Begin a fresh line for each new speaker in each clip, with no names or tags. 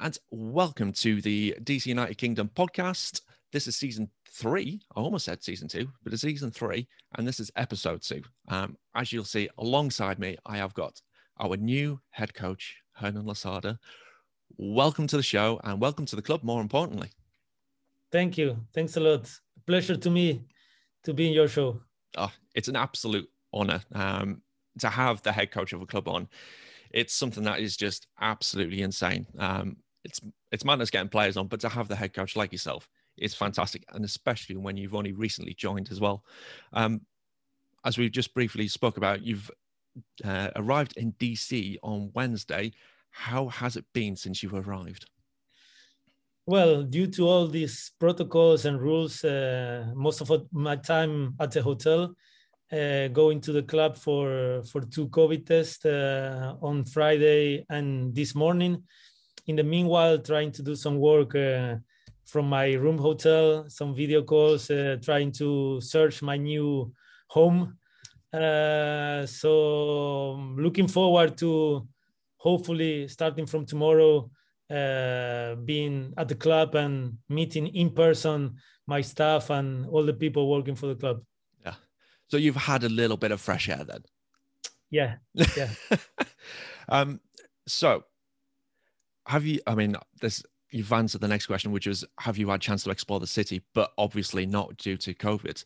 and welcome to the DC United Kingdom podcast. This is season three. I almost said season two, but it's season three, and this is episode two. Um, as you'll see, alongside me, I have got our new head coach, Hernan Losada. Welcome to the show and welcome to the club, more importantly.
Thank you. Thanks a lot. Pleasure to me to be in your show.
Oh, it's an absolute honor um, to have the head coach of a club on it's something that is just absolutely insane. Um, it's it's madness getting players on, but to have the head coach like yourself is fantastic, and especially when you've only recently joined as well. Um, as we just briefly spoke about, you've uh, arrived in DC on Wednesday. How has it been since you arrived?
Well, due to all these protocols and rules, uh, most of my time at the hotel uh, going to the club for for two COVID tests uh, on Friday and this morning. In the meanwhile, trying to do some work uh, from my room hotel, some video calls, uh, trying to search my new home. Uh, so looking forward to hopefully starting from tomorrow uh, being at the club and meeting in person my staff and all the people working for the club. Yeah.
So you've had a little bit of fresh air then.
Yeah. Yeah.
um, so have you, I mean, this, you've answered the next question, which was, have you had a chance to explore the city, but obviously not due to COVID.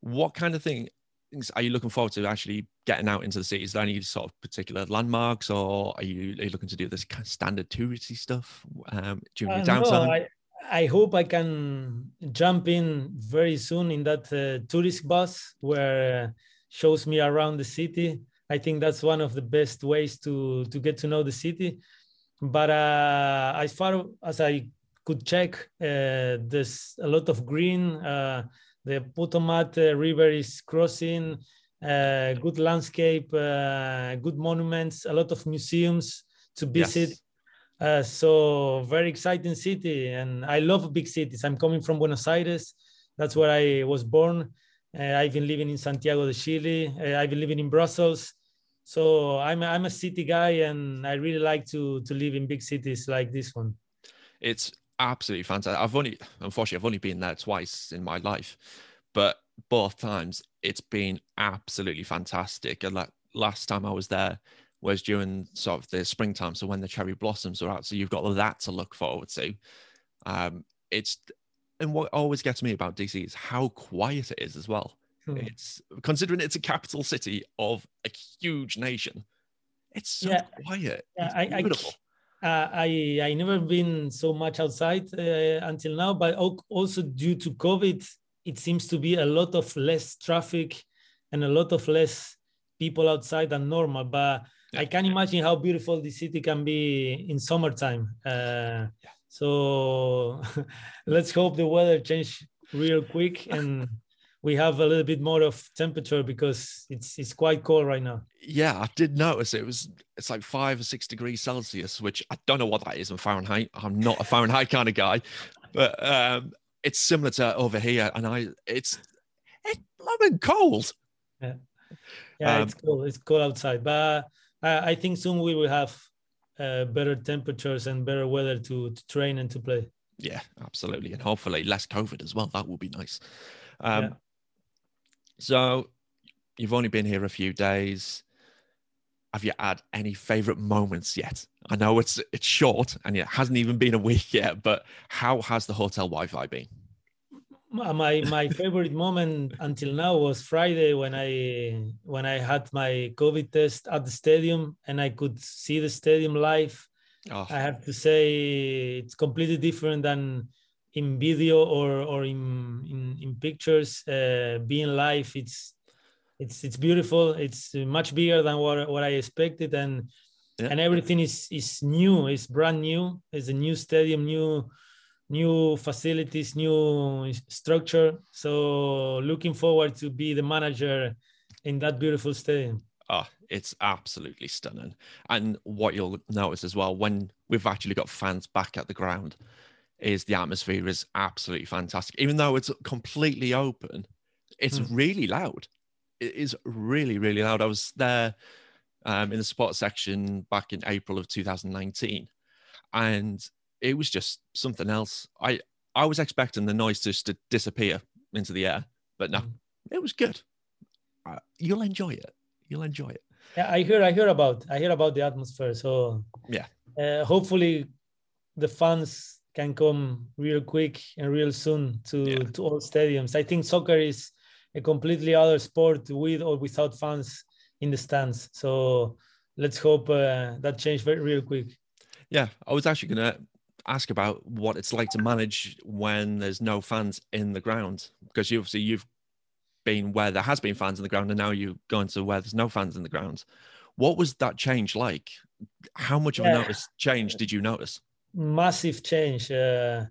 What kind of thing are you looking forward to actually getting out into the city? Is there any sort of particular landmarks, or are you, are you looking to do this kind of standard touristy stuff um, during your uh, downtime?
I, I hope I can jump in very soon in that uh, tourist bus where uh, shows me around the city. I think that's one of the best ways to to get to know the city. But uh, as far as I could check, uh, there's a lot of green. Uh, the Potomac uh, River is crossing. good landscape, good monuments, a lot of museums to visit. Yes uh, so very exciting city, and I love big cities. I'm coming from Buenos Aires. That's where I was born. Uh, I've been living in Santiago de Chile. Uh, I've been living in Brussels. So I'm I'm a city guy, and I really like to to live in big cities like this one.
It's absolutely fantastic. I've only, unfortunately, I've only been there twice in my life, but both times it's been absolutely fantastic. And like last time I was there, was during sort of the springtime, so when the cherry blossoms are out, so you've got that to look forward to. Um, it's and what always gets me about DC is how quiet it is as well. Hmm. It's considering it's a capital city of a huge nation. It's so yeah. quiet. Yeah,
it's I, beautiful. I, uh, I I never been so much outside uh, until now, but also due to COVID, it seems to be a lot of less traffic and a lot of less people outside than normal. But I can imagine how beautiful the city can be in summertime. Uh, yeah. So let's hope the weather change real quick and we have a little bit more of temperature because it's it's quite cold right now.
Yeah, I did notice it was it's like five or six degrees Celsius, which I don't know what that is in Fahrenheit. I'm not a Fahrenheit kind of guy, but um, it's similar to over here, and I it's it's blooming cold.
Yeah, yeah, um, it's cold. It's cold outside, but I, I think soon we will have uh, better temperatures and better weather to, to train and to play.
Yeah, absolutely, and hopefully less COVID as well. That will be nice. Um, yeah. So, you've only been here a few days. Have you had any favorite moments yet? I know it's it's short and it hasn't even been a week yet, but how has the hotel Wi-Fi been?
my my favorite moment until now was Friday when I when I had my COVID test at the stadium and I could see the stadium live. Oh. I have to say it's completely different than in video or or in in, in pictures. Uh, being live, it's it's it's beautiful. It's much bigger than what what I expected and. Yeah. And everything is is new. It's brand new. It's a new stadium, new new facilities, new structure. So looking forward to be the manager in that beautiful stadium.
Oh, it's absolutely stunning. And what you'll notice as well when we've actually got fans back at the ground is the atmosphere is absolutely fantastic. Even though it's completely open, it's mm. really loud. It is really, really loud. I was there um, in the sports section back in April of 2019, and it was just something else. I I was expecting the noise just to disappear into the air, but no, mm. it was good. Uh, you'll enjoy it. You'll enjoy it.
Yeah, I hear I hear about I hear about the atmosphere. So
yeah,
uh, hopefully the fans can come real quick and real soon to yeah. to all stadiums. I think soccer is a completely other sport with or without fans in the stands. So let's hope uh, that change very real quick.
Yeah, I was actually going to ask about what it's like to manage when there's no fans in the ground because you obviously you've been where there has been fans in the ground and now you're going to where there's no fans in the ground. What was that change like? How much of a notice change did you notice?
Massive change. Uh,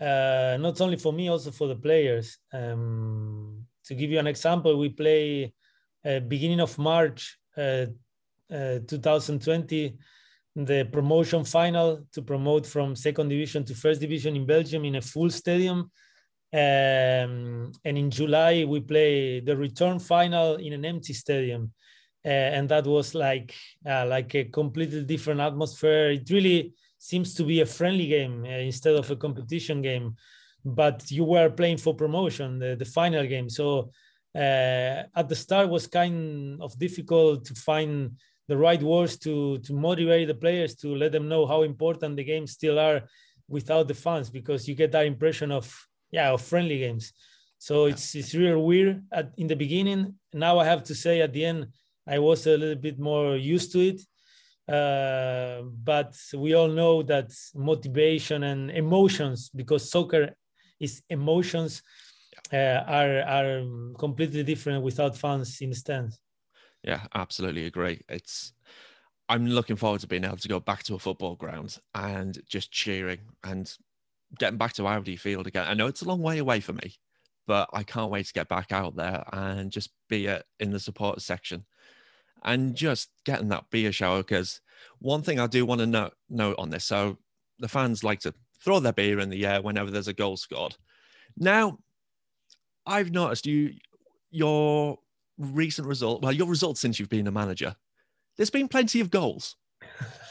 uh, not only for me, also for the players. Um, to give you an example, we play uh, beginning of March uh, uh, 2020 the promotion final to promote from second division to first division in Belgium in a full stadium. Um, and in July, we play the return final in an empty stadium. Uh, and that was like uh, like a completely different atmosphere. It really seems to be a friendly game uh, instead of a competition game. But you were playing for promotion, the, the final game. So uh, at the start was kind of difficult to find the right words to to motivate the players to let them know how important the games still are without the fans because you get that impression of yeah of friendly games so it's it's real weird at, in the beginning now i have to say at the end i was a little bit more used to it uh, but we all know that motivation and emotions because soccer is emotions uh, are are completely different without fans in the stands
yeah, absolutely agree. It's I'm looking forward to being able to go back to a football ground and just cheering and getting back to Audi Field again. I know it's a long way away for me, but I can't wait to get back out there and just be in the supporter section and just getting that beer shower. Because one thing I do want to note, note on this so the fans like to throw their beer in the air whenever there's a goal scored. Now, I've noticed you, your recent result, well, your results since you've been a manager, there's been plenty of goals.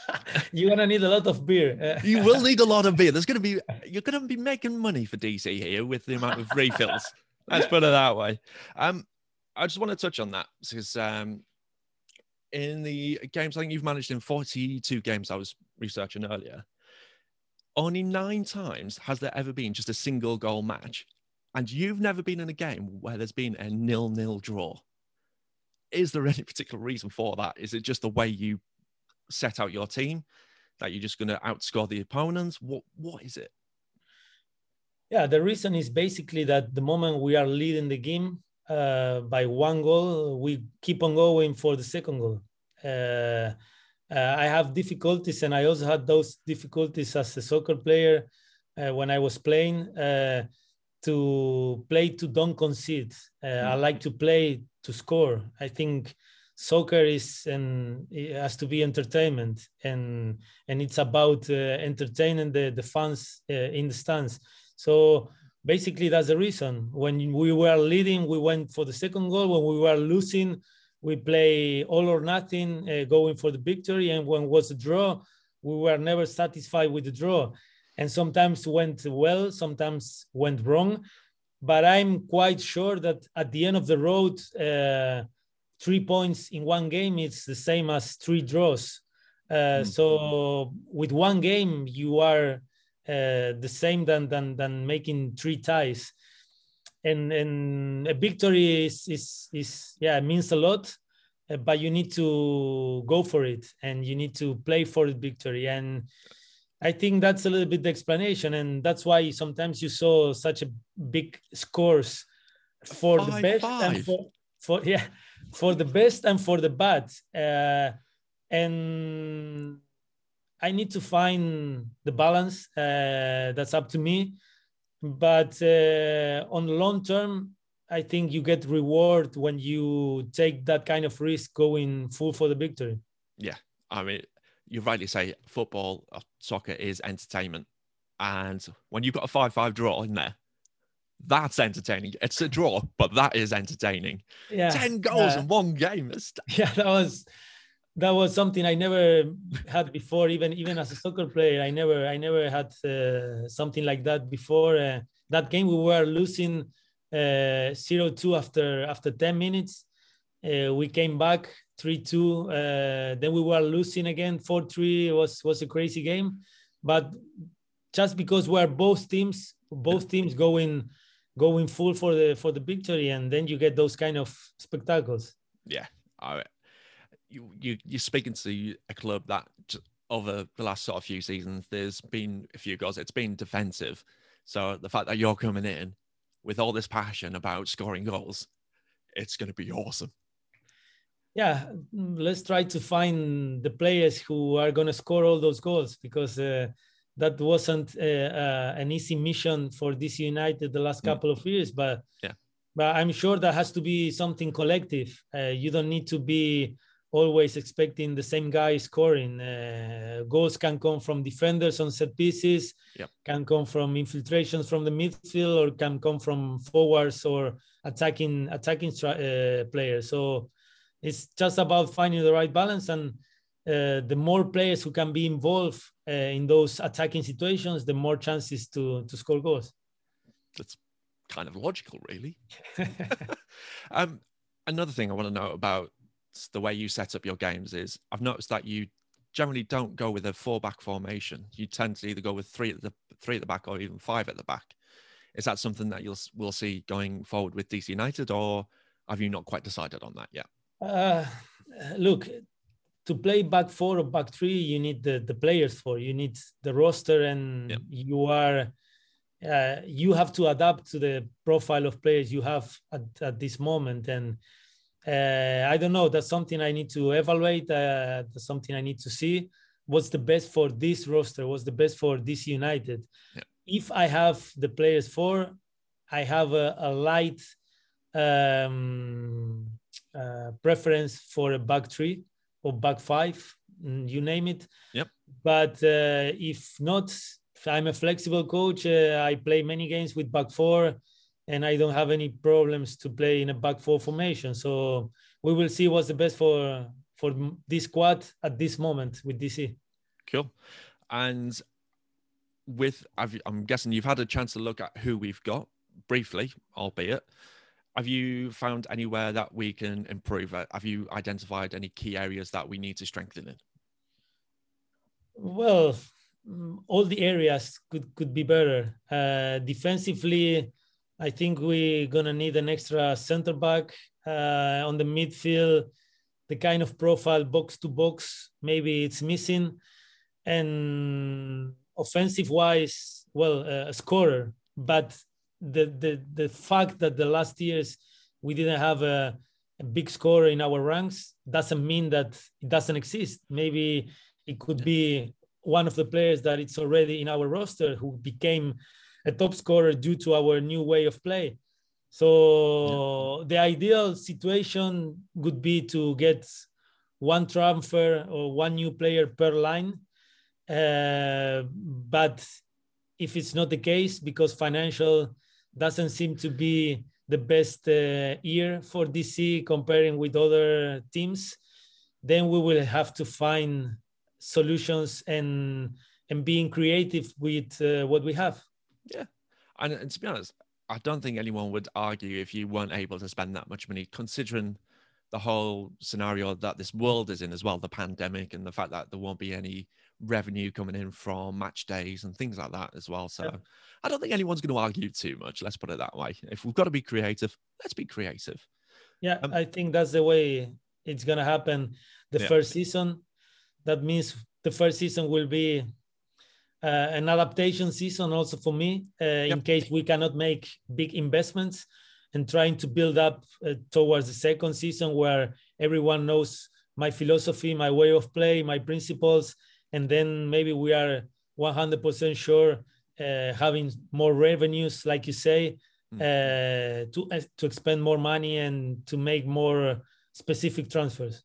you're gonna need a lot of beer.
you will need a lot of beer. There's gonna be you're gonna be making money for DC here with the amount of refills. Let's put it that way. Um, I just want to touch on that because um, in the games, I think you've managed in 42 games. I was researching earlier. Only nine times has there ever been just a single goal match, and you've never been in a game where there's been a nil-nil draw is there any particular reason for that? Is it just the way you set out your team that you're just going to outscore the opponents? What what is it?
Yeah, the reason is basically that the moment we are leading the game uh, by one goal, we keep on going for the second goal. Uh, uh, I have difficulties, and I also had those difficulties as a soccer player uh, when I was playing uh, to play to don't concede. Uh, I mm. like to play to score. I think soccer is and it has to be entertainment and and it's about uh, entertaining the the fans uh, in the stands. So basically that's the reason. When we were leading, we went for the second goal. When we were losing, we play all or nothing, uh, going for the victory. And when was a draw, we were never satisfied with the draw. And sometimes went well, sometimes went wrong but I'm quite sure that at the end of the road, uh, three points in one game it's the same as three draws. Uh, mm. So with one game, you are uh, the same than, than than making three ties, and and a victory is is, is yeah means a lot, uh, but you need to go for it and you need to play for the victory and I think that's a little bit the explanation, and that's why sometimes you saw such a big scores for five, the best five. and for, for yeah for the best and for the bad. Uh, and I need to find the balance. Uh, that's up to me. But uh, on the long term, I think you get reward when you take that kind of risk going full for the victory.
Yeah, I mean, you rightly say football, uh, soccer is entertainment. And when you've got a 5 5 draw in there, that's entertaining. It's a draw, but that is entertaining. Yeah. 10 goals in one game.
Yeah, that was that was something I never had before. Even even as a soccer player, I never I never had uh, something like that before. Uh, that game we were losing uh, zero two after after ten minutes. Uh, we came back three two. Uh, then we were losing again four three. It was was a crazy game, but just because we're both teams both teams going going full for the for the victory, and then you get those kind of spectacles.
Yeah, I you, you you're speaking to a club that over the last sort of few seasons, there's been a few goals. It's been defensive, so the fact that you're coming in with all this passion about scoring goals, it's going to be awesome.
Yeah, let's try to find the players who are going to score all those goals because uh, that wasn't uh, uh, an easy mission for DC United the last mm. couple of years. But
yeah,
but I'm sure that has to be something collective. Uh, you don't need to be always expecting the same guy scoring. Uh, goals can come from defenders on set pieces,
yep.
can come from infiltrations from the midfield, or can come from forwards or attacking attacking uh, players. So it's just about finding the right balance, and uh, the more players who can be involved uh, in those attacking situations, the more chances to to score goals.
That's kind of logical, really. um, another thing I want to know about the way you set up your games is I've noticed that you generally don't go with a four back formation. You tend to either go with three at the three at the back or even five at the back. Is that something that you'll we'll see going forward with DC United, or have you not quite decided on that yet?
Uh, look, to play back four or back three, you need the, the players for. You need the roster, and yep. you are uh, you have to adapt to the profile of players you have at, at this moment. And uh, I don't know. That's something I need to evaluate. Uh, that's something I need to see. What's the best for this roster? What's the best for DC United?
Yeah.
If I have the players for, I have a, a light um, uh, preference for a back three or back five, mm, you name it.
Yep.
But uh, if not, if I'm a flexible coach. Uh, I play many games with back four and I don't have any problems to play in a back four formation. So we will see what's the best for for this squad at this moment with DC.
Cool. And with I'm guessing you've had a chance to look at who we've got briefly, albeit. Have you found anywhere that we can improve? Have you identified any key areas that we need to strengthen in?
Well, mm, all the areas could could be better. Uh, defensively, I think we're gonna need an extra center back uh, on the midfield. The kind of profile box to box, maybe it's missing, and offensive wise, well, uh, a scorer. But the the the fact that the last years we didn't have a, a big scorer in our ranks doesn't mean that it doesn't exist. Maybe it could be one of the players that it's already in our roster who became a top scorer due to our new way of play. So yeah. the ideal situation would be to get one transfer or one new player per line. Uh, but if it's not the case, because financial doesn't seem to be the best uh, year for DC comparing with other teams, then we will have to find solutions and and being creative with uh, what we have.
Yeah. And, and to be honest, I don't think anyone would argue if you weren't able to spend that much money, considering the whole scenario that this world is in as well the pandemic and the fact that there won't be any revenue coming in from match days and things like that as well. So yeah. I don't think anyone's going to argue too much. Let's put it that way. If we've got to be creative, let's be creative.
Yeah, um, I think that's the way it's going to happen. The yeah. first season, that means the first season will be an adaptation season also for me uh, yep. in case we cannot make big investments and trying to build up uh, towards the second season where everyone knows my philosophy my way of play my principles and then maybe we are 100% sure uh, having more revenues like you say mm. to uh, to expend more money and to make more specific transfers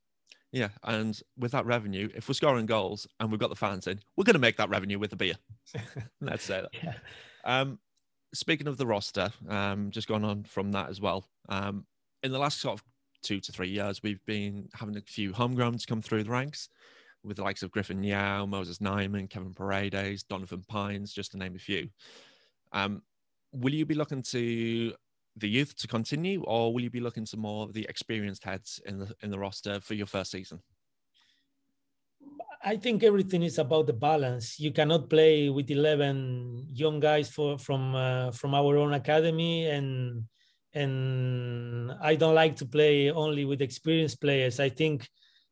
yeah, and with that revenue, if we're scoring goals and we've got the fans in, we're going to make that revenue with the beer. Let's say that. Yeah. Um, speaking of the roster, um, just going on from that as well. Um, in the last sort of two to three years, we've been having a few homegrowns come through the ranks with the likes of Griffin Yow, Moses Nyeman, Kevin Paredes, Donovan Pines, just to name a few. Um, will you be looking to the youth to continue, or will you be looking to more the experienced heads in the in the roster for your first season?
I think everything is about the balance. You cannot play with eleven young guys for from uh, from our own academy, and and I don't like to play only with experienced players. I think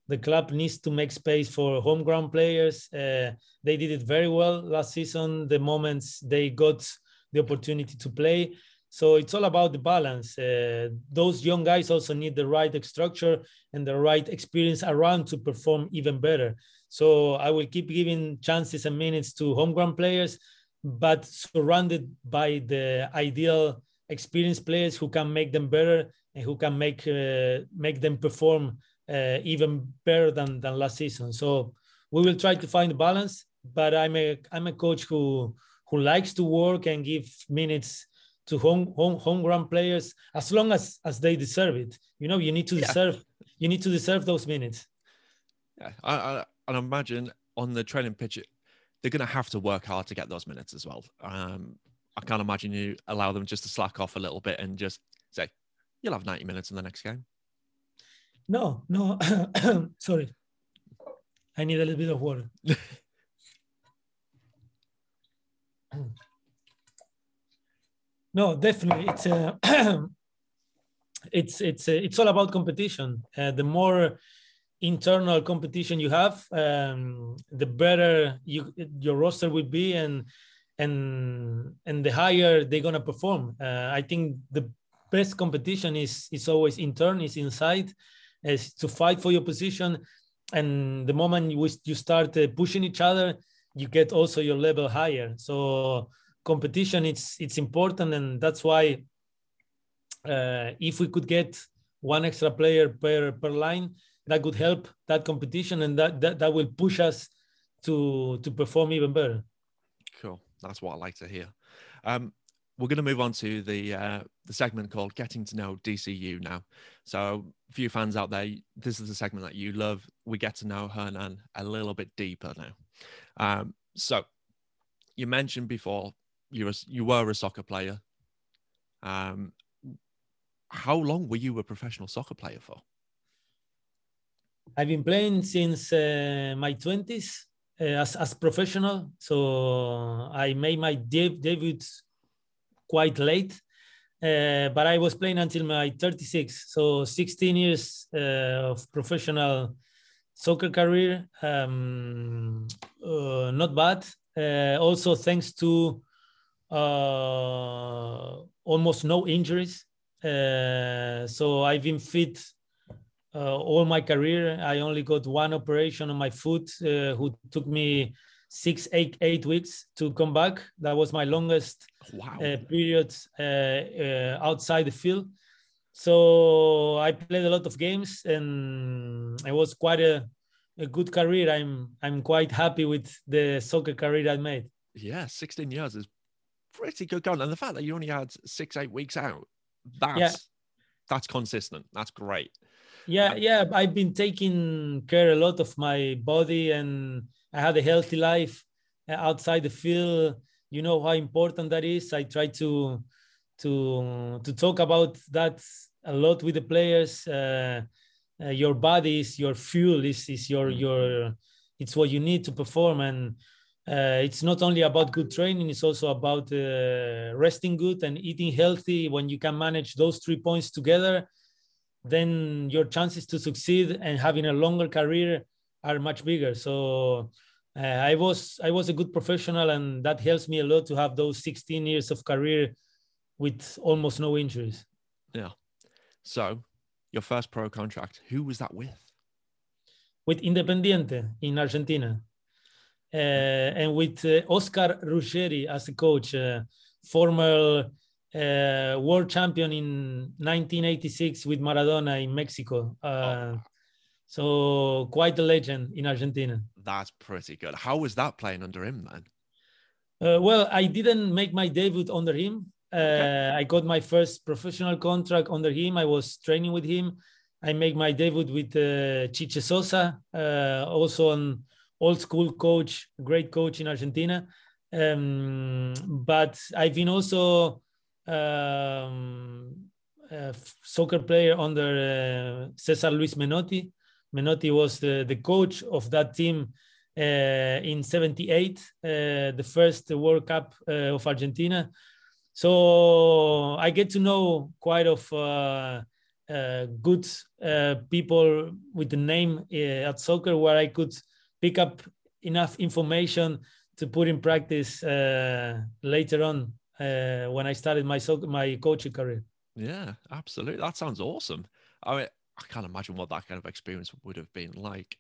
the club needs to make space for homegrown players. Uh, they did it very well last season. The moments they got the opportunity to play. So it's all about the balance. Uh, those young guys also need the right structure and the right experience around to perform even better. So I will keep giving chances and minutes to homegrown players, but surrounded by the ideal experienced players who can make them better and who can make uh, make them perform uh, even better than, than last season. So we will try to find a balance. But I'm a I'm a coach who who likes to work and give minutes to home home homegrown players as long as as they deserve it. You know, you need to deserve yeah. you need to deserve those minutes.
Yeah, I, I, I imagine on the training pitch, they're going to have to work hard to get those minutes as well. Um, I can't imagine you allow them just to slack off a little bit and just say, "You'll have 90 minutes in the next game."
No, no, sorry. I need a little bit of water. no, definitely, it's uh, it's it's uh, it's all about competition. Uh, the more internal competition you have, um, the better you your roster will be, and and and the higher they're gonna perform. Uh, I think the best competition is is always intern, is inside is to fight for your position. And the moment you, you start uh, pushing each other, you get also your level higher. So competition, it's it's important, and that's why uh, if we could get one extra player per per line, that could help that competition, and that that, that will push us to to perform even better.
Cool. That's what I like to hear. Um, we're going to move on to the uh, the segment called "Getting to Know DCU" now. So, for you fans out there, this is the segment that you love. We get to know Hernan a little bit deeper now. Um, so, you mentioned before you were you were a soccer player. Um, how long were you a professional soccer player for?
I've been playing since uh, my twenties uh, as as professional. So I made my de- debut quite late. Uh, but I was playing until my 36, so 16 years uh, of professional soccer career. Um, uh, not bad. Uh, also, thanks to almost no injuries. Uh, so I've been fit all my career. I only got one operation on my foot, who took me six, eight, eight weeks to come back. That was my longest wow. uh, period uh, uh, outside the field. So I played a lot of games, and it was quite a, a good career. I'm I'm quite happy with the soccer career I made.
Yeah, 16 years is pretty good going, and the fact that you only had six, eight weeks out, that's yeah. that's consistent. That's great.
Yeah, yeah. I've been taking care a lot of my body and I had a healthy life outside the field. You know how important that is. I try to to to talk about that a lot with the players. Uh, uh, your body is your fuel. Is is your mm. your it's what you need to perform and. Uh, it's not only about good training it's also about uh, resting good and eating healthy when you can manage those three points together then your chances to succeed and having a longer career are much bigger. So uh, I was I was a good professional, and that helps me a lot to have those 16 years of career with almost no injuries.
Yeah. So your first pro contract, who was that with?
With Independiente in Argentina. Uh, and with uh, Oscar Ruggeri as a coach, uh, former uh, world champion in 1986 with Maradona in Mexico. Uh, oh. So quite a legend in Argentina.
That's pretty good. How was that playing under him then?
Uh, well, I didn't make my debut under him. Okay. Uh, I got my first professional contract under him. I was training with him, I make my debut with uh, Chiche Sosa, uh, also an old school coach, great coach in Argentina. Um, but I've been also um, a soccer player under uh, Cesar Luis Menotti. Menotti was the, the coach of that team uh, in 78, uh, the first World Cup uh, of Argentina. So I get to know quite of uh, uh, good people with the name at soccer where I could pick up enough information to put in practice later on when I started my so- my coaching career.
Yeah, absolutely. That sounds awesome. I mean, I can't imagine what that kind of experience would have been like.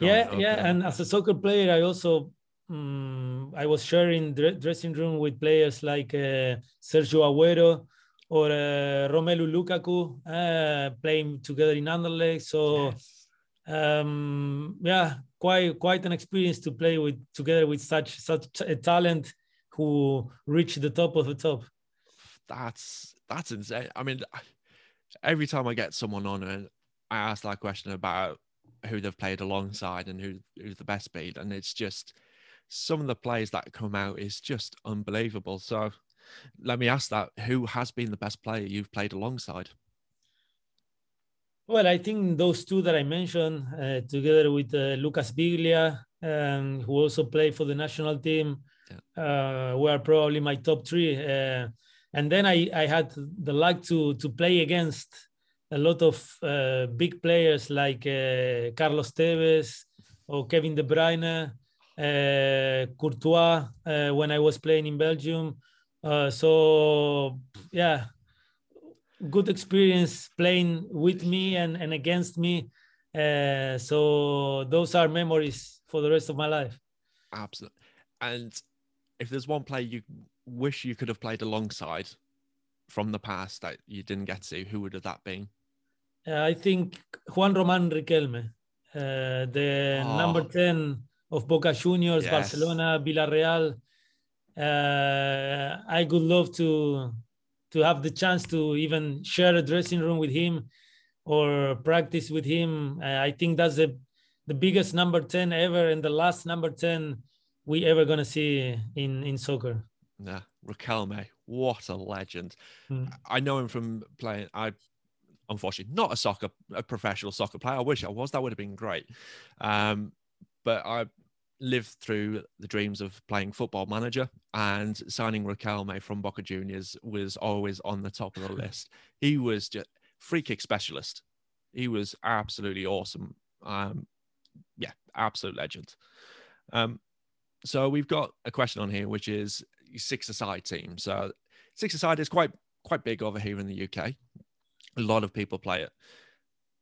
Yeah, yeah. There. And as a soccer player, I also um, I was sharing dressing room with players like uh, Sergio Aguero or uh, Romelu Lukaku uh, playing together in Anderlecht. So, yes. um, yeah, quite quite an experience to play with together with such such a talent who reached the top of the top.
That's that's insane. I mean, every time I get someone on and I ask that question about who they've played alongside and who who's the best speed, and it's just some of the players that come out is just unbelievable. So let me ask that: who has been the best player you've played alongside?
Well, I think those two that I mentioned, uh, together with uh, Lucas Biglia, um, who also played for the national team, yeah. uh, were probably my top three. Uh, and then I, I had the luck to to play against a lot of uh, big players like uh, Carlos Tevez or Kevin De Bruyne, uh, Courtois uh, when I was playing in Belgium. Uh, so yeah, good experience playing with me and, and against me. Uh, so those are memories for the rest of my life.
Absolutely. And if there's one player you wish you could have played alongside from the past that you didn't get to, who would have that been?
Uh, I think Juan Roman Riquelme, uh, the oh. number 10 of Boca Juniors, yes. Barcelona, Villarreal. Uh, I would love to to have the chance to even share a dressing room with him or practice with him. I think that's the the biggest number 10 ever and the last number 10 we ever gonna see in in soccer.
Yeah, Riquelme, what a legend! Mm. I know him from playing. I unfortunately not a soccer, a professional soccer player. I wish I was. That would have been great. Um, but I lived through the dreams of playing football manager and signing Riquelme from Boca Juniors was always on the top of the list. He was just free kick specialist. He was absolutely awesome. Um, yeah, absolute legend. Um, so we've got a question on here, which is six-a-side team. So six-a-side is quite quite big over here in the UK. A lot of people play it.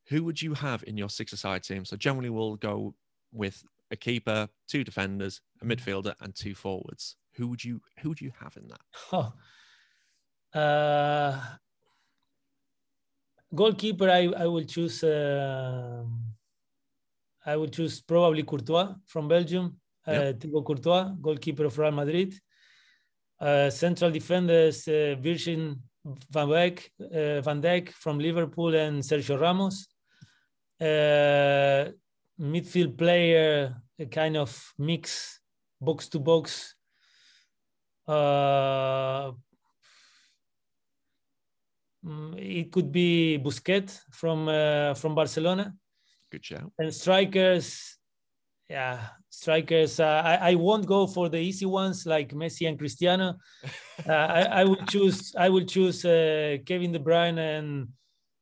Who would you have in your six-a-side team? So generally, we'll go with a keeper, two defenders, a midfielder, and two forwards. Who would you Who would you have in that?
Oh. Uh, goalkeeper, I I will choose. Uh, I would choose probably Courtois from Belgium. Yep. Uh, Thibaut Courtois, goalkeeper of Real Madrid. Uh, central defenders, uh, Virgil van Dijk, uh, van Dijk from Liverpool and Sergio Ramos. Midfield player, a kind of mix, box to box. Uh, mm, it could be Busquets from uh, from Barcelona.
Good shout.
And strikers, yeah, strikers. Uh, I, I won't go for the easy ones like Messi and Cristiano. Uh, I, I will choose. I will choose uh, Kevin De Bruyne and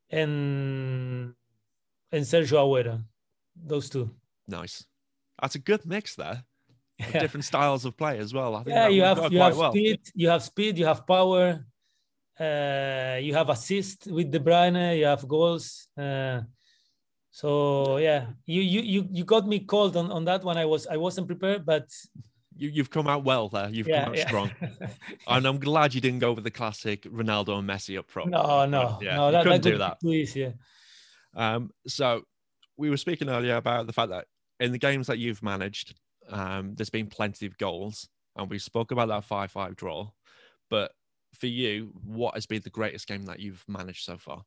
and and Sergio Aguero. Those two.
Nice. That's a good mix there. Yeah. Different styles of play as well.
yeah, you have you have well. speed. You have speed. You have power. Uh, you have assist with De Bruyne. You have goals. Uh, so yeah, you you you you got me cold on, on that one. I was I wasn't prepared, but
you you've come out well there. You've yeah, come out yeah. strong, and I'm glad you didn't go with the classic Ronaldo and Messi up front.
No, no,
yeah,
no,
that, couldn't that do that.
Please, yeah.
Um, so we were speaking earlier about the fact that in the games that you've managed, um, there's been plenty of goals, and we spoke about that five-five draw. But for you, what has been the greatest game that you've managed so far?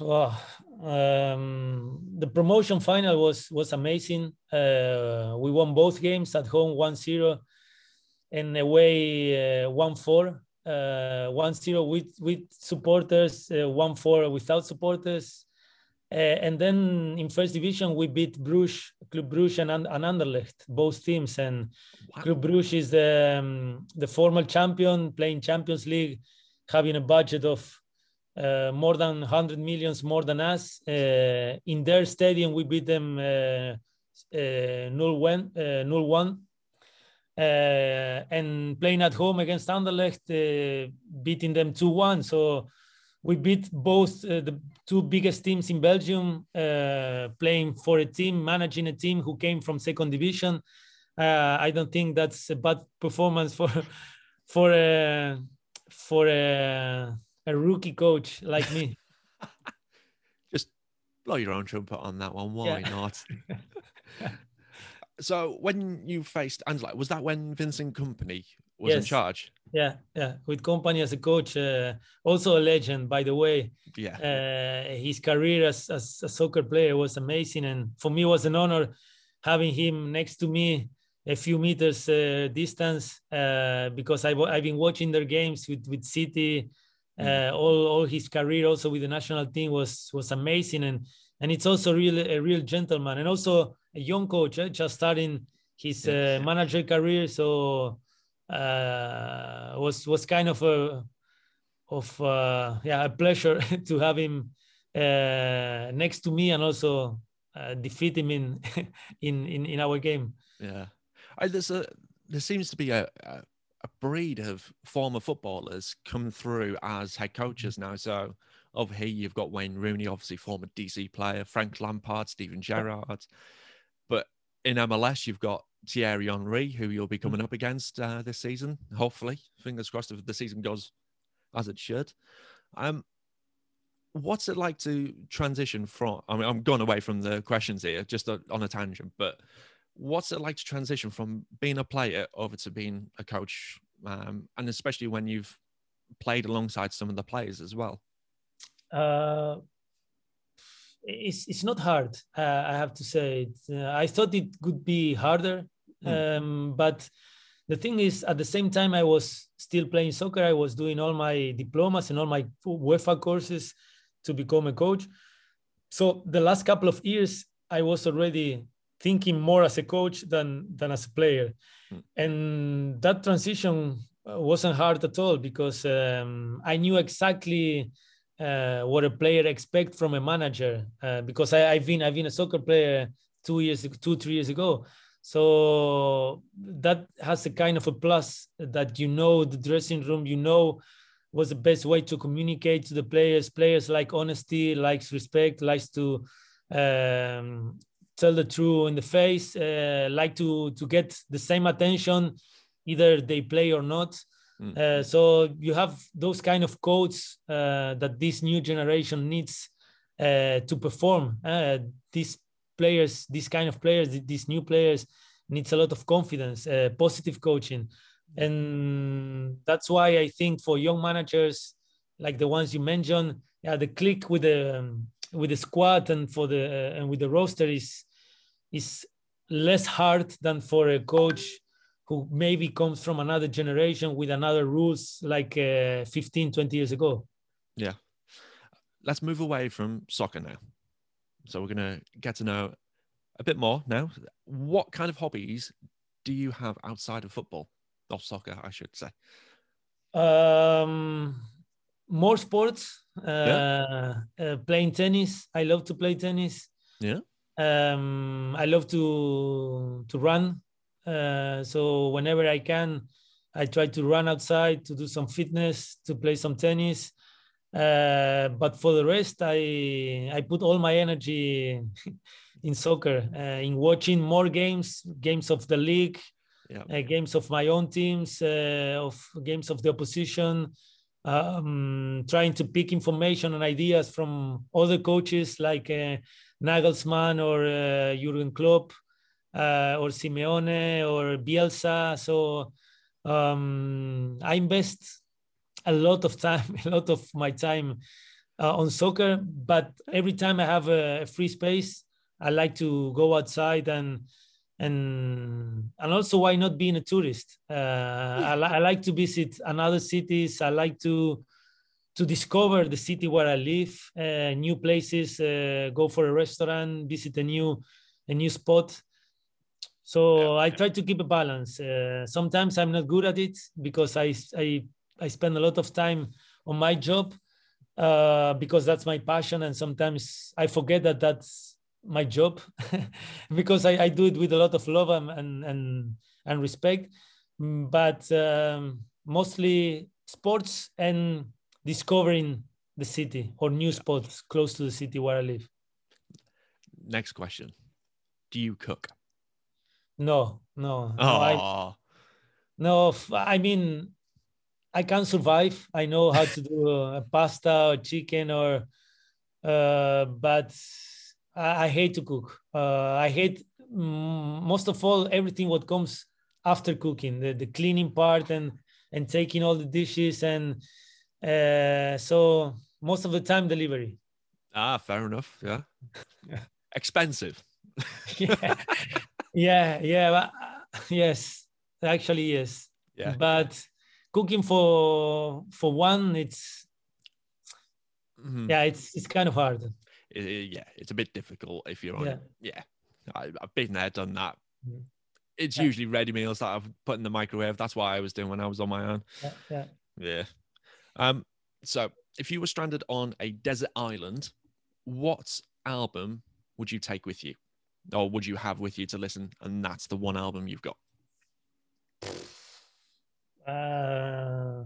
Oh, um, the promotion final was was amazing. Uh, we won both games at home 1-0 and away uh, 1-4. Uh, 1-0 with with supporters, 1-4 uh, without supporters. Uh, and then in first division, we beat Bruges, Club Bruges and, and Anderlecht, both teams. And wow. Club Bruges is the, um, the former champion, playing Champions League, having a budget of uh, more than 100 millions more than us. Uh, in their stadium, we beat them uh, uh 0-1. Uh, uh, and playing at home against Anderlecht, beating them 2-1. So we beat both uh, the two biggest teams in Belgium, uh, playing for a team, managing a team who came from second division. Uh, I don't think that's a bad performance for for a for a, a rookie coach like me.
Just blow your own trumpet on that one. Why yeah. not? so when you faced Anderlecht, was that when Vincent Kompany was yes. in charge?
Yeah, yeah, with Kompany as a coach, uh, also a legend, by the way.
Yeah.
Uh, his career as, as a soccer player was amazing, and for me, it was an honor having him next to me, a few meters uh, distance, uh, because I've, I've been watching their games with with City. Mm. all all his career also with the national team was was amazing, and and it's also really a real gentleman, and also a young coach, uh, just starting his yes. manager career, so uh, was was kind of a of uh, yeah a pleasure to have him uh, next to me and also uh, defeat him in, in in in our game.
Yeah, I, there's a there seems to be a, a, a breed of former footballers come through as head coaches now. So over here you've got Wayne Rooney, obviously former DC player, Frank Lampard, Steven Gerrard, but in MLS you've got Thierry Henry, who you'll be coming mm. up against uh, this season. Hopefully, fingers crossed if the season goes as it should. Um, what's it like to transition from? I mean, I'm going away from the questions here, just on a tangent, but what's it like to transition from being a player over to being a coach, um, and especially when you've played alongside some of the players as well?
Uh, it's it's not hard. Uh, I have to say. Uh, I thought it could be harder Mm. Um, but the thing is, at the same time, I was still playing soccer. I was doing all my diplomas and all my UEFA courses to become a coach. So the last couple of years, I was already thinking more as a coach than than as a player, mm. and that transition uh, wasn't hard at all because um, I knew exactly uh, what a player expect from a manager uh, because I, have been I've been a soccer player two years two three years ago so that has a kind of a plus that you know the dressing room, you know was the best way to communicate to the players. Players like honesty, likes respect, likes to um, tell the truth in the face, uh, like to to get the same attention, either they play or not. Mm. Uh, so you have those kind of codes uh, that this new generation needs uh, to perform. Uh, these players, these kind of players, these new players needs a lot of confidence, uh, positive coaching. And that's why I think for young managers like the ones you mentioned, yeah, the click with the um, with the squad and for the uh, and with the roster is is less hard than for a coach who maybe comes from another generation with another rules like uh, 15 20 years ago.
Yeah. Let's move away from soccer now so we're going to get to know a bit more now. What kind of hobbies do you have outside of football or soccer, I should say?
Um, more sports. Uh, yeah. uh, playing tennis. I love to play tennis.
Yeah.
Um, I love to to run. Uh, so whenever I can, I try to run outside to do some fitness, to play some tennis. Uh, but for the rest, I I put all my energy in soccer, uh, in watching more games, games of the league, yeah. uh, games of my own teams, uh, of games of the opposition, um, trying to pick information and ideas from other coaches like uh, Nagelsmann or uh, Jurgen Klopp or Simeone or Bielsa. So um, I invest a lot of time, a lot of my time uh, on soccer, but every time I have a, free space, I like to go outside and and and also why not being a tourist? Uh, I, li- I like to visit another cities. I like to to discover the city where I live, uh, new places, uh, go for a restaurant, visit a new a new spot. So I try to keep a balance. Uh, sometimes I'm not good at it because I I I spend a lot of time on my job uh, because that's my passion, and sometimes I forget that that's my job because I, I, do it with a lot of love and and and, respect. Mm, but um, mostly sports and discovering the city or new spots close to the city where I live.
Next question: Do you cook?
No, no.
Oh.
No, I, no, I mean, I can survive. I know how to do a pasta or chicken or, uh, but I, I hate to cook. Uh, I hate mm, most of all everything what comes after cooking, the, the cleaning part and and taking all the dishes and uh, so most of the time delivery.
Ah, fair enough. Yeah, yeah. expensive.
yeah, yeah, yeah. But, uh, yes, actually, yes.
Yeah.
But cooking for for one, it's
Mhm.
yeah, it's it's kind of hard.
It- it- yeah, it's a bit difficult if you're on.
Yeah.
Yeah, I, I've been there, done that.
Mhm.
It's
Yeah.
usually ready meals that I've put in the microwave. That's what I was doing when I was on my own.
Yeah, yeah.
Yeah. Um. So, if you were stranded on a desert island, what album would you take with you, or would you have with you to listen? And that's the one album you've got.
Uh,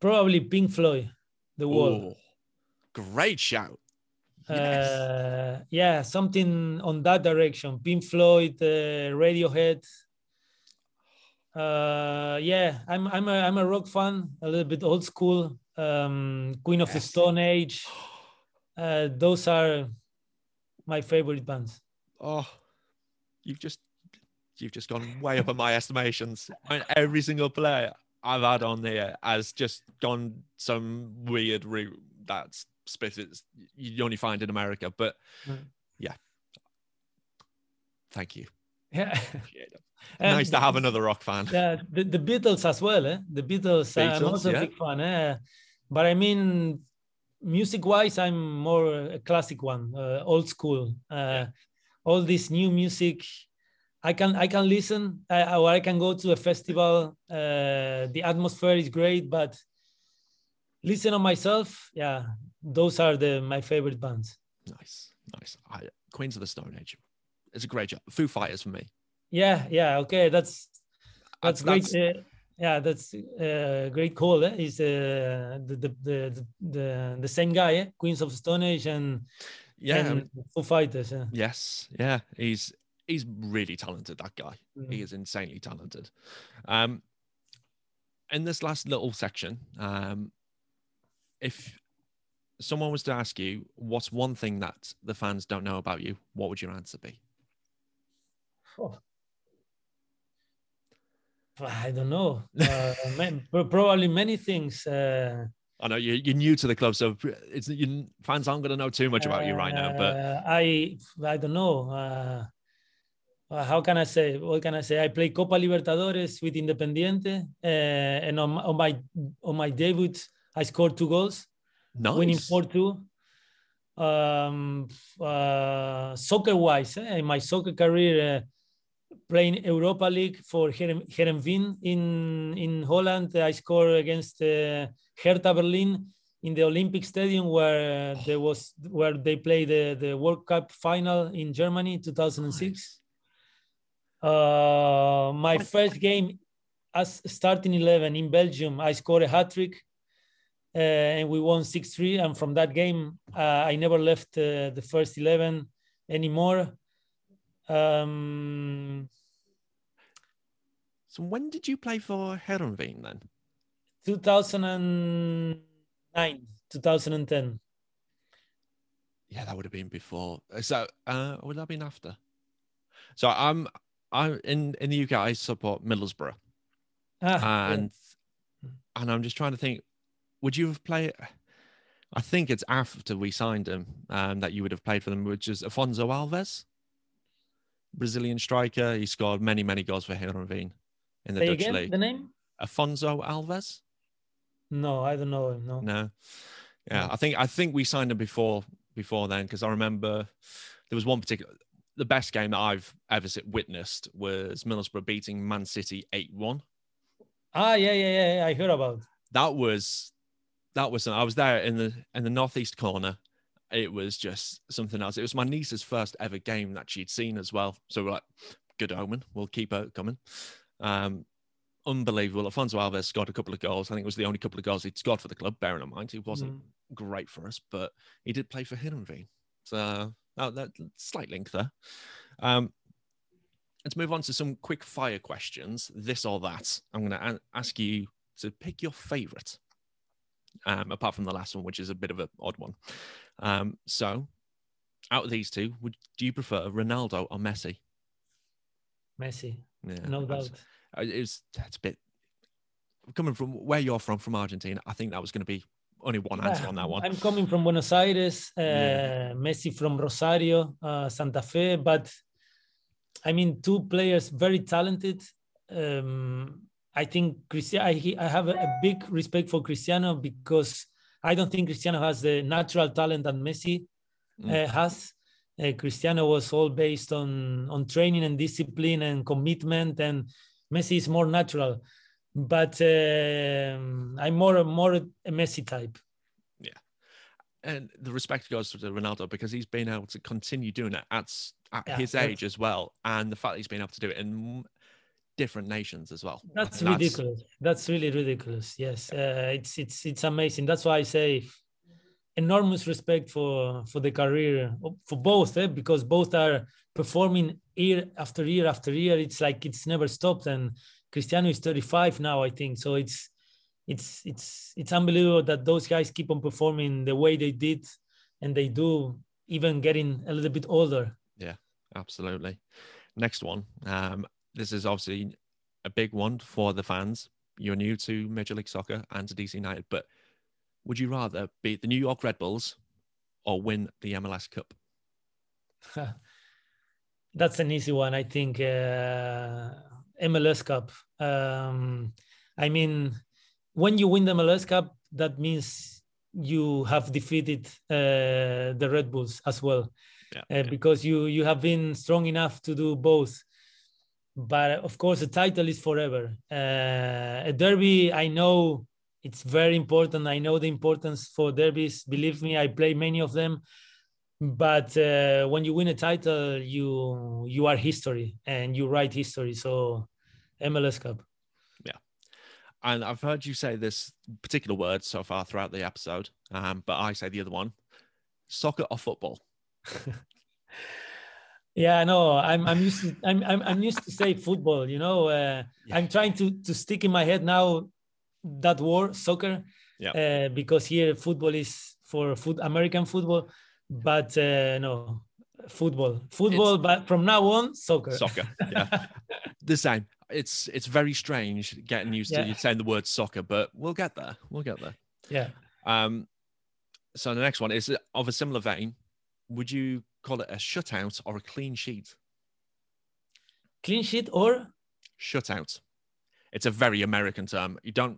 probably Pink Floyd, The Wall.
Oh, great shout. Yes.
Uh, yeah, something on that direction. Pink Floyd, uh, Radiohead. Uh, yeah, I'm I'm a I'm a rock fan, a little bit old school. Um, Queen of the Stone Age. Uh, those are my favorite bands.
Oh, you've just you've just gone way up in my estimations. I mean, every single player I've had on there has just gone some weird route that's specific you only find in America. But
Mm.
yeah, thank you.
Yeah,
it. Nice to have another rock fan.
Yeah, the, the Beatles as well. Eh? The Beatles, I'm
Beatles,
also
yeah.
a big fan. Eh? But I mean, music wise, I'm more a classic one, uh, old school. Uh, All this new music, I can I can listen, I, or I can go to a festival. Uh, the atmosphere is great, but listen on myself, yeah, those are the my favorite bands.
Nice, nice. I, Queens of the Stone Age. It's a great job. Foo Fighters for me.
Yeah, yeah, okay, that's
That's,
that's great. Uh, yeah, that's uh, great call. Eh? Is uh, the, the the the the same guy, eh? Queens of Stone Age and
yeah.
and Foo Fighters. Yeah.
Yes, yeah, he's he's really talented. That guy,
Mm.
he is insanely talented. Um, in this last little section, um, if someone was to ask you what's one thing that the fans don't know about you, what would your answer be?
Oh. I don't know. Uh, ma- pro- probably many things. Uh,
I know you're, you're new to the club, so it's you, fans aren't going to know too much about you right now. But
uh, I I don't know. Uh, how can I say? What can I say? I play Copa Libertadores with Independiente, uh, and on, my- on my on my debut, I scored two goals. winning 4 2. Um, uh, soccer wise, eh, in my soccer career, uh, playing Europa League for Heren- Heerenveen in, in Holland, I scored against uh, Hertha Berlin in the Olympic Stadium where there was where they played the, the World Cup final in Germany 2006. Uh, my first game as starting 11 in Belgium, I scored a hat trick uh, and we won 6-3 and from that game uh, i never left uh, the first 11 anymore um,
So when did you play for Heerenveen then?
2009 2010
Yeah, that would have been before. So uh, would that have been after? So I'm I'm in in the UK. I support Middlesbrough.
ah, yeah.
and and I'm just trying to think would you have played? I think it's after we signed him um, that you would have played for them, which is Afonso Alves, Brazilian striker. He scored many, many goals for Heerenveen in the
Say
Dutch
again
league.
the name?
Afonso Alves.
No, I don't know him. No.
No. Yeah,
No.
I think I think we signed him before before then because I remember there was one particular the best game that I've ever witnessed was Middlesbrough beating Man City eight one.
Ah, yeah, yeah, yeah, yeah. I heard about.
That was that was I was there in the in the northeast corner. It was just something else. It was my niece's first ever game that she'd seen as well. So we're like, good omen. We'll keep her coming. Um, unbelievable. Alfonso Alves scored a couple of goals. I think it was the only couple of goals he'd scored for the club. Bearing in mind, he wasn't
Mm.
great for us, but he did play for Heerenveen. So that, that slight link there. Um, let's move on to some quick fire questions. This or that. I'm going to ask you to pick your favorite. Um, apart from the last one, which is a bit of an odd one. Um, so, out of these two, would do you prefer Ronaldo or Messi?
Messi,
Yeah,
no doubt.
I- It was that's a bit coming from where you're from, from Argentina. I think that was going to be only one answer on that one.
I'm coming from Buenos Aires, uh,
Yeah.
Messi from Rosario, uh, Santa Fe, but I mean, two players very talented. Um, I think Cristiano, I, I have a, a big respect for Cristiano because I don't think Cristiano has the natural talent that Messi
Mm.
uh, has. Uh, Cristiano was all based on on training and discipline and commitment, and Messi is more natural. But um, I'm more more a Messi type.
Yeah, and the respect goes to Ronaldo because he's been able to continue doing it at, at
Yeah,
his age as well, and the fact that he's been able to do it in different nations as well.
That's
And
ridiculous. That's really ridiculous. Yes, uh, it's it's it's amazing. That's why I say enormous respect for for the career for both, eh? because both are performing year after year after year. It's like it's never stopped. And Cristiano is 35 now, I think. So it's it's it's it's unbelievable that those guys keep on performing the way they did, and they do, even getting a little bit older.
Yeah, absolutely. Next one. Um, this is obviously a big one for the fans. You're new to Major League Soccer and to DC United, but would you rather beat the New York Red Bulls or win the MLS Cup?
That's an easy one, I think. Uh, MLS Cup. Um, I mean, when you win the MLS Cup, that means you have defeated uh, the Red Bulls as well,
Yeah,
uh,
yeah.
because you you have been strong enough to do both. But of course, the title is forever. Uh, a derby, I know it's very important. I know the importance for derbies. Believe me, I play many of them but uh, when you win a title you you are history and you write history so mls cup yeah
And I've heard you say this particular word so far throughout the episode, um, but I say the other one soccer or football.
yeah i know i'm i'm used to i'm i'm, I'm used to say football you know uh,
Yeah.
i'm trying to to stick in my head now that word soccer
Yeah.
uh, because here football is for foot american football but uh, no football football but from now on soccer
Soccer. Yeah. the same. It's it's very strange getting used to
Yeah.
you saying the word soccer, but we'll get there. We'll get there.
yeah
Um, so the next one is of a similar vein. Would you call it a shutout or a clean sheet?
clean sheet or
Shutout. It's a very American term. You don't.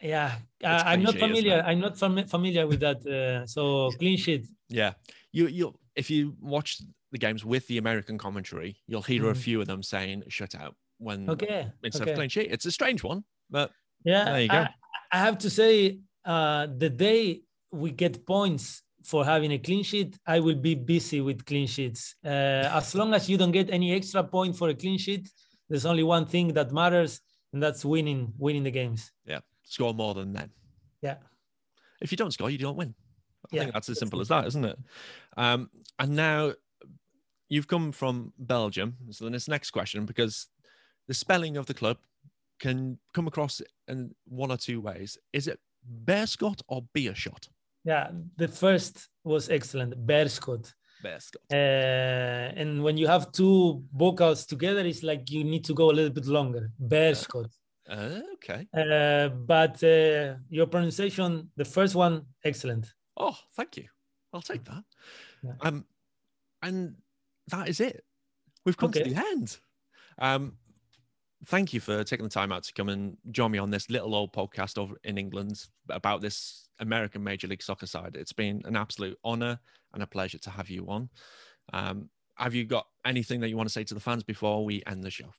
yeah uh, i'm not familiar i'm not fami- familiar with that uh, so clean sheet
Yeah, you you if you watch the games with the American commentary, you'll hear a
Mhm.
few of them saying shutout when
okay
instead
okay.
of clean sheet. It's a strange one, but
yeah
There you go.
I, I have to say uh, the day we get points for having a clean sheet i will be busy with clean sheets uh, as long as you don't get any extra point for a clean sheet there's only one thing that matters and that's winning winning the games
yeah, score more than them.
yeah
If you don't score, you don't win. I
Yeah,
think that's as simple as that, isn't it? Um, and now you've come from Belgium. So then this next question, because the spelling of the club can come across in one or two ways. Is it Beerschot or Beerschot?
yeah the first was excellent bearskot
Beerschot.
uh, and when you have two vocals together it's like you need to go a little bit longer bearskot
Uh, okay.
Uh, but uh, your pronunciation, the first one, excellent.
Oh, thank you. I'll take that.
Yeah.
Um, and that is it. We've come
Okay.
to the end. Um, thank you for taking the time out to come and join me on this little old podcast over in England about this American Major League Soccer side. It's been an absolute honor and a pleasure to have you on. Um, have you got anything that you want to say to the fans before we end the show?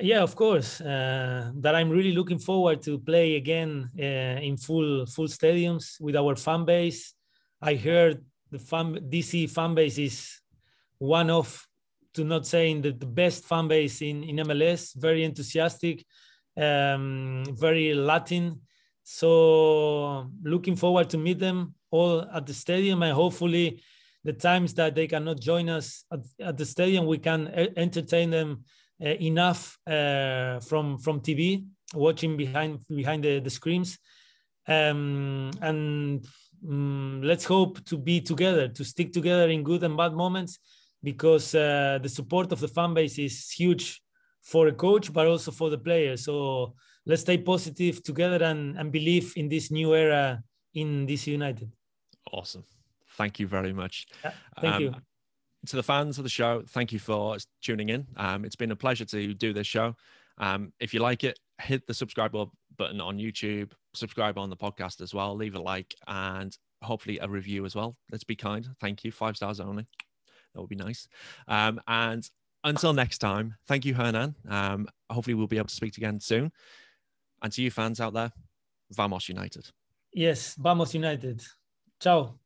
Yeah, of course. Uh, that I'm really looking forward to play again uh, in full full stadiums with our fan base. I heard the fan DC fan base is one of, to not saying the, the best fan base in in MLS. Very enthusiastic, um, very Latin. So looking forward to meet them all at the stadium and hopefully the times that they cannot join us at, at the stadium we can e- entertain them uh, enough uh, from from TV, watching behind behind the, the screens, um, and um, let's hope to be together, to stick together in good and bad moments, because uh, the support of the fan base is huge for a coach, but also for the players. So let's stay positive together and, and believe in this new era in DC United.
Awesome. Thank you very much.
Yeah, thank
Um,
you.
to the fans of the show, thank you for tuning in. Um, it's been a pleasure to do this show. Um, if you like it, hit the subscribe button on YouTube, subscribe on the podcast as well, leave a like, and hopefully a review as well. Let's be kind. Thank you. Five stars only. That would be nice. Um, and until next time, thank you, Hernan. Um, hopefully, we'll be able to speak again soon. And to you fans out there, Vamos United.
Yes, Vamos United. Ciao.